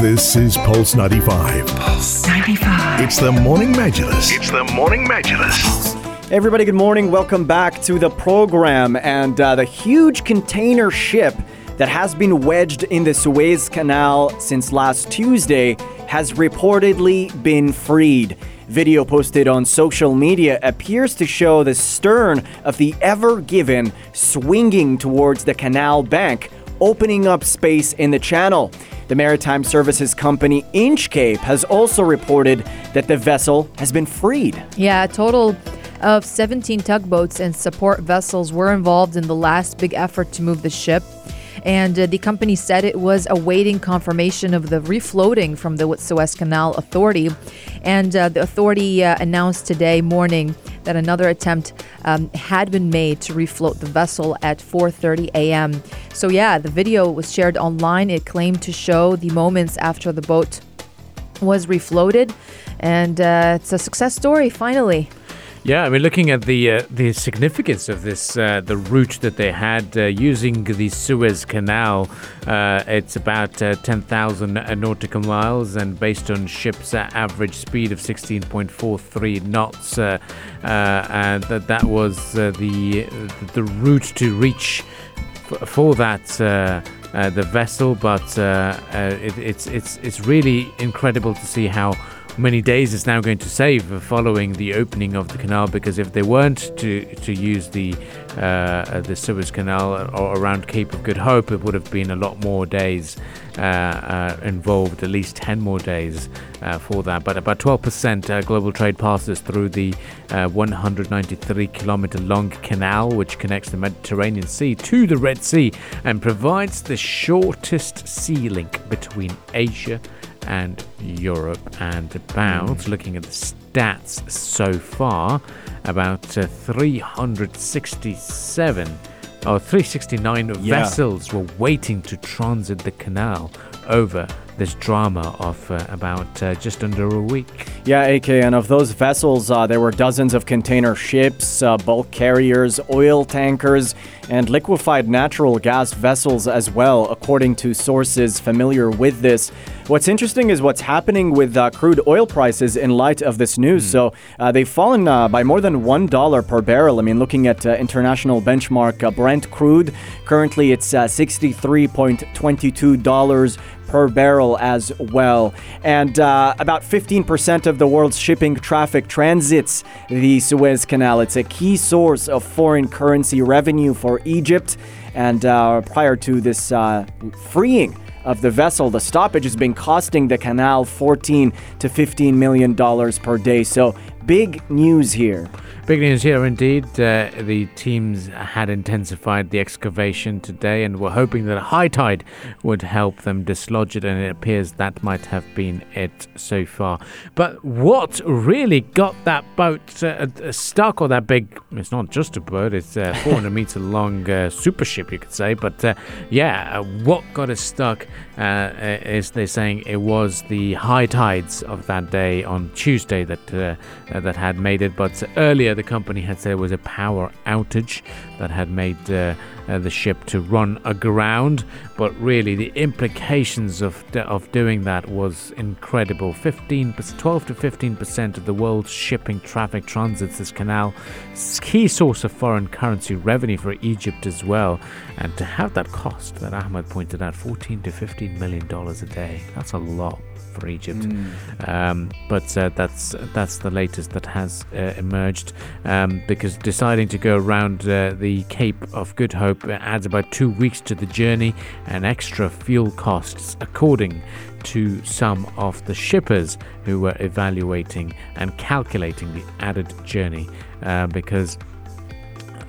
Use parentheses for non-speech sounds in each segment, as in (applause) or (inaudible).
This is Pulse 95. Pulse 95. It's the Morning Majlis. It's the Morning Majlis. Everybody, good morning. Welcome back to the program. And uh, the huge container ship that has been wedged in the Suez Canal since last Tuesday has reportedly been freed. Video posted on social media appears to show the stern of the Ever Given swinging towards the canal bank, opening up space in the channel. The maritime services company Inchcape has also reported that the vessel has been freed. Yeah, a total of 17 tugboats and support vessels were involved in the last big effort to move the ship. And uh, the company said it was awaiting confirmation of the refloating from the Suez Canal Authority. And uh, the authority uh, announced today morning that another attempt um, had been made to refloat the vessel at 4:30 a.m. So yeah, the video was shared online. It claimed to show the moments after the boat was refloated, and uh, it's a success story finally. Yeah, I mean, looking at the uh, the significance of this, uh, the route that they had uh, using the Suez Canal, uh, it's about uh, 10,000 nautical miles, and based on ships' average speed of 16.43 knots, uh, that that was the the route to reach for that. Uh, uh, the vessel, but uh, it, it's it's it's really incredible to see how many days it's now going to save following the opening of the canal because if they weren't to to use the uh, the Suez Canal or around Cape of Good Hope, it would have been a lot more days uh, uh, involved, at least 10 more days uh, for that. But about 12% uh, global trade passes through the uh, 193 kilometer long canal, which connects the Mediterranean Sea to the Red Sea and provides the shortest sea link between Asia and Europe. And about, mm. looking at the stats so far, about uh, 367 or 369 yeah. vessels were waiting to transit the canal over this drama of uh, about uh, just under a week. Yeah, AK, and of those vessels, uh, there were dozens of container ships, uh, bulk carriers, oil tankers, and liquefied natural gas vessels as well, according to sources familiar with this. What's interesting is what's happening with uh, crude oil prices in light of this news. Mm. So uh, they've fallen by more than $1 per barrel. I mean, looking at international benchmark Brent crude, currently it's $63.22 per barrel as well. And uh, about 15% of the world's shipping traffic transits the Suez Canal. It's a key source of foreign currency revenue for Egypt. And uh, prior to this uh, freeing of the vessel, the stoppage has been costing the canal 14 to 15 million dollars per day. So big news here. Big news here indeed. Uh, the teams had intensified the excavation today and were hoping that a high tide would help them dislodge it, and it appears that might have been it so far. But what really got that boat uh, uh stuck, or that big, it's not just a boat, it's a 400 (laughs) meter long uh, super ship, you could say. But uh, yeah, uh, what got it stuck is they're saying it was the high tides of that day on Tuesday that, that had made it. But earlier, the company had said it was a power outage that had made uh, uh, the ship to run aground. But really, the implications of of doing that was incredible. 15, 12 to 15 percent of the world's shipping traffic transits this canal. Key source of foreign currency revenue for Egypt as well. And to have that cost that Ahmed pointed out, 14 to 15 million dollars a day. That's a lot for Egypt. Mm. Um, but uh, that's that's the latest that has uh, emerged um, because deciding to go around uh, the Cape of Good Hope adds about two weeks to the journey and extra fuel costs, according to some of the shippers who were evaluating and calculating the added journey uh, because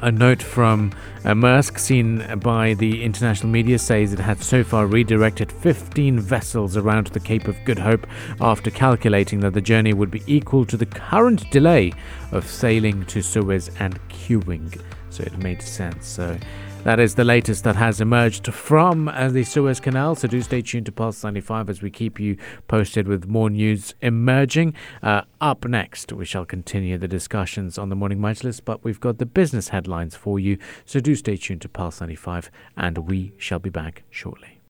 a note from uh, Maersk, seen by the international media, says it had so far redirected 15 vessels around the Cape of Good Hope after calculating that the journey would be equal to the current delay of sailing to Suez and queuing. So it made sense. So that is the latest that has emerged from uh, the Suez Canal. So do stay tuned to Pulse 95 as we keep you posted with more news emerging. Uh, up next, we shall continue the discussions on the Morning Majlis, but we've got the business headlines for you. So do stay tuned to Pulse 95 and we shall be back shortly.